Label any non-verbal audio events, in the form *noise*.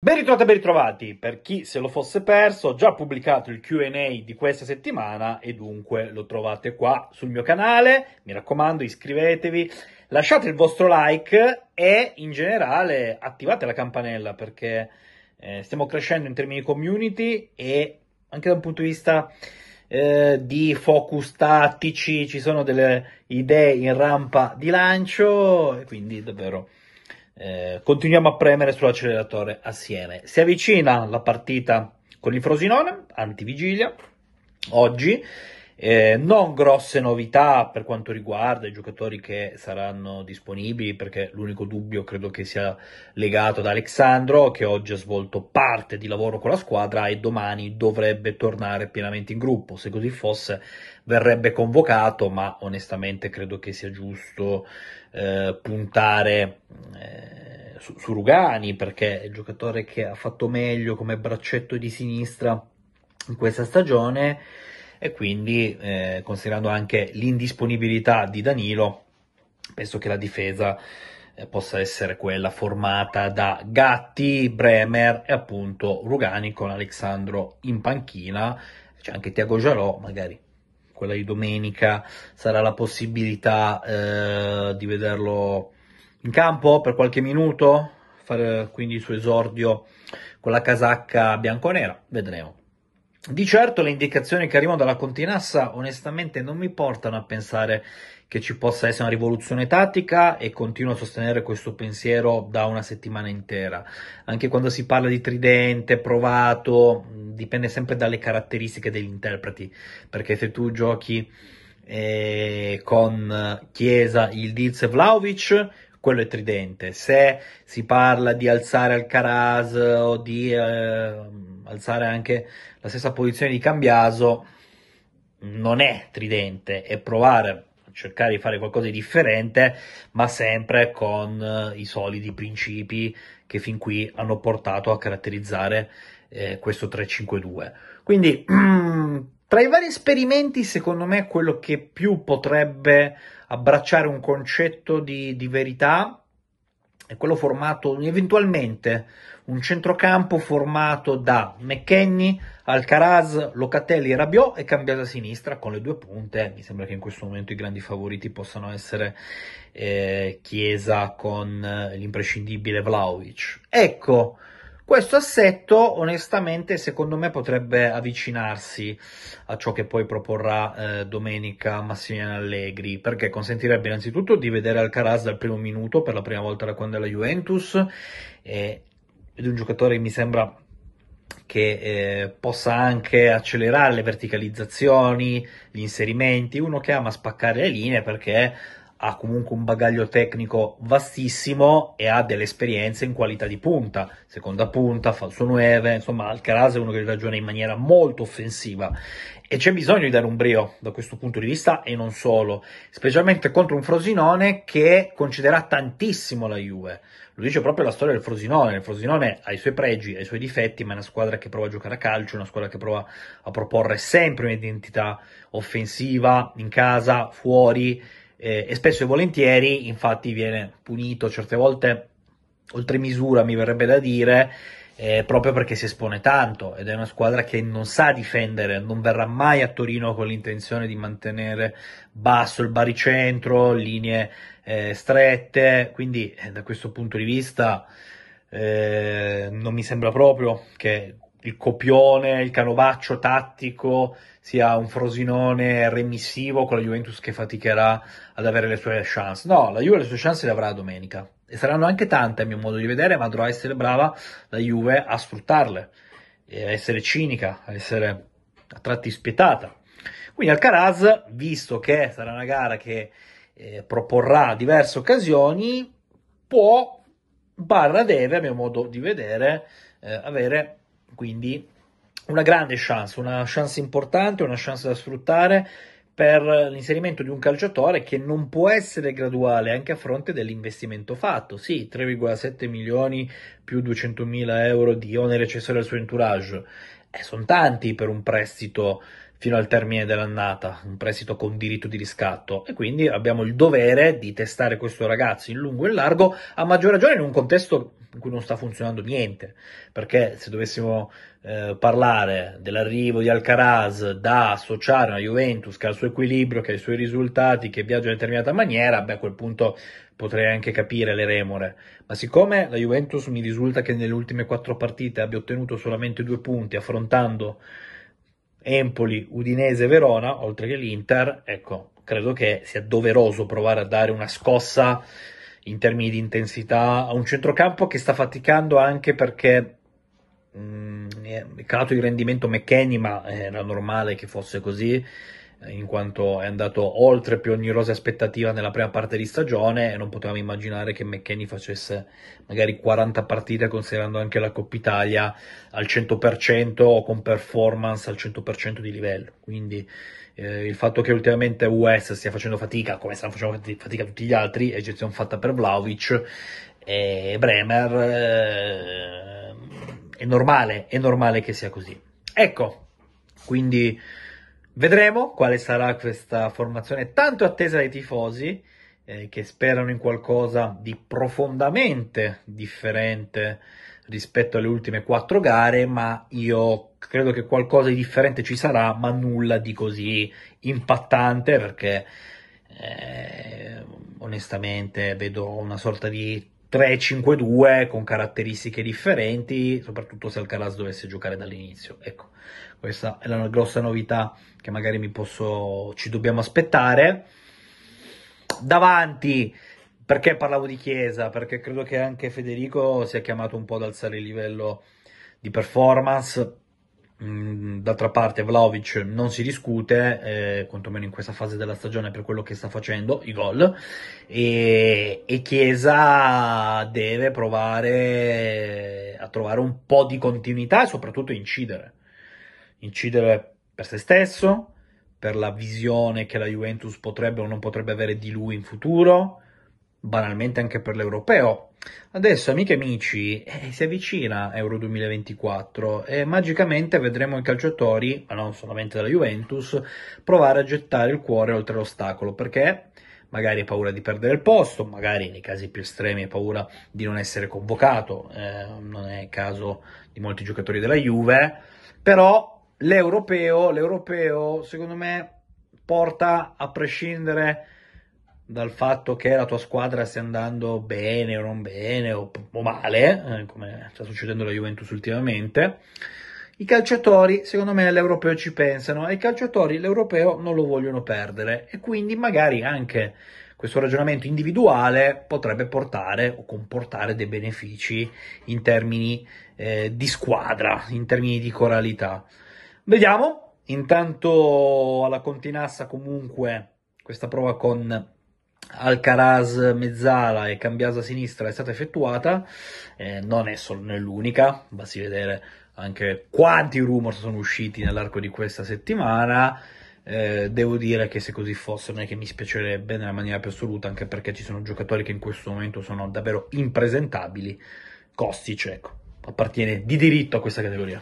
Ben ritrovati e ben ritrovati, per chi se lo fosse perso ho già pubblicato il Q&A di questa settimana e dunque lo trovate qua sul mio canale, mi raccomando iscrivetevi, lasciate il vostro like e in generale attivate la campanella perché eh, stiamo crescendo in termini di community e anche da un punto di vista eh, di focus tattici ci sono delle idee in rampa di lancio e quindi davvero eh, continuiamo a premere sull'acceleratore assieme. Si avvicina la partita con il Frosinone, antivigilia, oggi. Eh, non grosse novità per quanto riguarda i giocatori che saranno disponibili, perché l'unico dubbio credo che sia legato ad Alexandro, che oggi ha svolto parte di lavoro con la squadra e domani dovrebbe tornare pienamente in gruppo. Se così fosse, verrebbe convocato, ma onestamente credo che sia giusto eh, puntare. Eh, su, su Rugani perché è il giocatore che ha fatto meglio come braccetto di sinistra in questa stagione e quindi eh, considerando anche l'indisponibilità di Danilo penso che la difesa eh, possa essere quella formata da Gatti, Bremer e appunto Rugani con Alessandro in panchina c'è anche Tiago Giarò magari quella di domenica sarà la possibilità eh, di vederlo in campo per qualche minuto, fare quindi il suo esordio con la casacca bianconera, vedremo. Di certo le indicazioni che arrivano dalla Continassa onestamente non mi portano a pensare che ci possa essere una rivoluzione tattica e continuo a sostenere questo pensiero da una settimana intera. Anche quando si parla di tridente, provato, dipende sempre dalle caratteristiche degli interpreti, perché se tu giochi eh, con Chiesa, il Diz e Vlaovic, quello è tridente. Se si parla di alzare Alcaraz o di eh, alzare anche la stessa posizione di Cambiaso, non è tridente, è provare a cercare di fare qualcosa di differente, ma sempre con eh, i soliti principi che fin qui hanno portato a caratterizzare eh, questo 3-5-2. Quindi, *clears throat* tra i vari esperimenti, secondo me quello che più potrebbe abbracciare un concetto di, di verità è quello formato eventualmente un centrocampo formato da McKenny, Alcaraz, Locatelli e Rabiot e cambiato a sinistra con le due punte. Mi sembra che in questo momento i grandi favoriti possano essere eh, Chiesa con eh, l'imprescindibile Vlaovic. Ecco, questo assetto, onestamente, secondo me potrebbe avvicinarsi a ciò che poi proporrà eh, domenica Massimiliano Allegri, perché consentirebbe innanzitutto di vedere Alcaraz dal primo minuto per la prima volta da quando è la Juventus, ed è un giocatore che mi sembra che eh, possa anche accelerare le verticalizzazioni, gli inserimenti, uno che ama spaccare le linee perché ha comunque un bagaglio tecnico vastissimo e ha delle esperienze in qualità di punta, seconda punta, falso 9, insomma Alcaraz è uno che ragiona in maniera molto offensiva e c'è bisogno di dare un brio da questo punto di vista e non solo, specialmente contro un Frosinone che considera tantissimo la Juve. Lo dice proprio la storia del Frosinone. Il Frosinone ha i suoi pregi, ha i suoi difetti, ma è una squadra che prova a giocare a calcio, una squadra che prova a proporre sempre un'identità offensiva in casa, fuori eh, e spesso e volentieri infatti viene punito certe volte oltre misura mi verrebbe da dire eh, proprio perché si espone tanto ed è una squadra che non sa difendere, non verrà mai a Torino con l'intenzione di mantenere basso il baricentro, linee eh, strette, quindi eh, da questo punto di vista eh, non mi sembra proprio che il copione, il canovaccio tattico sia un Frosinone remissivo con la Juventus che faticherà ad avere le sue chance. No, la Juve le sue chance le avrà domenica e saranno anche tante a mio modo di vedere, ma dovrà essere brava la Juve a sfruttarle, a essere cinica, a essere a tratti spietata. Quindi Alcaraz, visto che sarà una gara che eh, proporrà diverse occasioni, può, barra deve, a mio modo di vedere, eh, avere quindi una grande chance, una chance importante, una chance da sfruttare per l'inserimento di un calciatore che non può essere graduale anche a fronte dell'investimento fatto. Sì, 3,7 milioni più 200 mila euro di onere accessorio al suo entourage. Eh, sono tanti per un prestito fino al termine dell'annata, un prestito con diritto di riscatto e quindi abbiamo il dovere di testare questo ragazzo in lungo e in largo, a maggior ragione in un contesto in cui non sta funzionando niente, perché se dovessimo eh, parlare dell'arrivo di Alcaraz da associare a Juventus che ha il suo equilibrio, che ha i suoi risultati, che viaggia in determinata maniera, beh a quel punto potrei anche capire le remore, ma siccome la Juventus mi risulta che nelle ultime quattro partite abbia ottenuto solamente due punti affrontando Empoli, Udinese e Verona, oltre che l'Inter, ecco, credo che sia doveroso provare a dare una scossa in termini di intensità a un centrocampo che sta faticando anche perché mh, mm, è calato il rendimento McKenny, ma era normale che fosse così in quanto è andato oltre più ogni rosa aspettativa nella prima parte di stagione e non potevamo immaginare che McKenny facesse magari 40 partite considerando anche la Coppa Italia al 100% o con performance al 100% di livello. Quindi eh, il fatto che ultimamente US stia facendo fatica, come stanno facendo fatica tutti gli altri, eccezione fatta per Vlaovic e Bremer, eh, è normale, è normale che sia così. Ecco, quindi Vedremo quale sarà questa formazione tanto attesa dai tifosi eh, che sperano in qualcosa di profondamente differente rispetto alle ultime quattro gare, ma io credo che qualcosa di differente ci sarà, ma nulla di così impattante perché eh, onestamente vedo una sorta di 3-5-2 con caratteristiche differenti, soprattutto se Alcaraz dovesse giocare dall'inizio. Ecco, questa è la grossa novità che magari mi posso, ci dobbiamo aspettare. Davanti, perché parlavo di Chiesa? Perché credo che anche Federico sia chiamato un po' ad alzare il livello di performance. Mm, d'altra parte Vlaovic non si discute, eh, quantomeno in questa fase della stagione per quello che sta facendo, i gol, e, e Chiesa deve provare a trovare un po' di continuità e soprattutto incidere incidere per se stesso, per la visione che la Juventus potrebbe o non potrebbe avere di lui in futuro, banalmente anche per l'europeo. Adesso, amiche e amici, eh, si avvicina Euro 2024 e magicamente vedremo i calciatori, ma non solamente della Juventus, provare a gettare il cuore oltre l'ostacolo, perché magari hai paura di perdere il posto, magari nei casi più estremi hai paura di non essere convocato, eh, non è il caso di molti giocatori della Juve, però l'europeo, l'europeo secondo me porta a prescindere dal fatto che la tua squadra stia andando bene o non bene o, o male, eh, come sta succedendo alla Juventus ultimamente, i calciatori secondo me all'europeo ci pensano e i calciatori l'europeo non lo vogliono perdere e quindi magari anche questo ragionamento individuale potrebbe portare o comportare dei benefici in termini eh, di squadra, in termini di coralità. Vediamo, intanto alla Continassa comunque questa prova con Alcaraz mezzala e Cambiasa sinistra è stata effettuata, eh, non è solo nell'unica, basti vedere anche quanti rumor sono usciti nell'arco di questa settimana. Eh, devo dire che se così fosse non è che mi spiacerebbe nella maniera più assoluta, anche perché ci sono giocatori che in questo momento sono davvero impresentabili. Kostic, ecco, appartiene di diritto a questa categoria.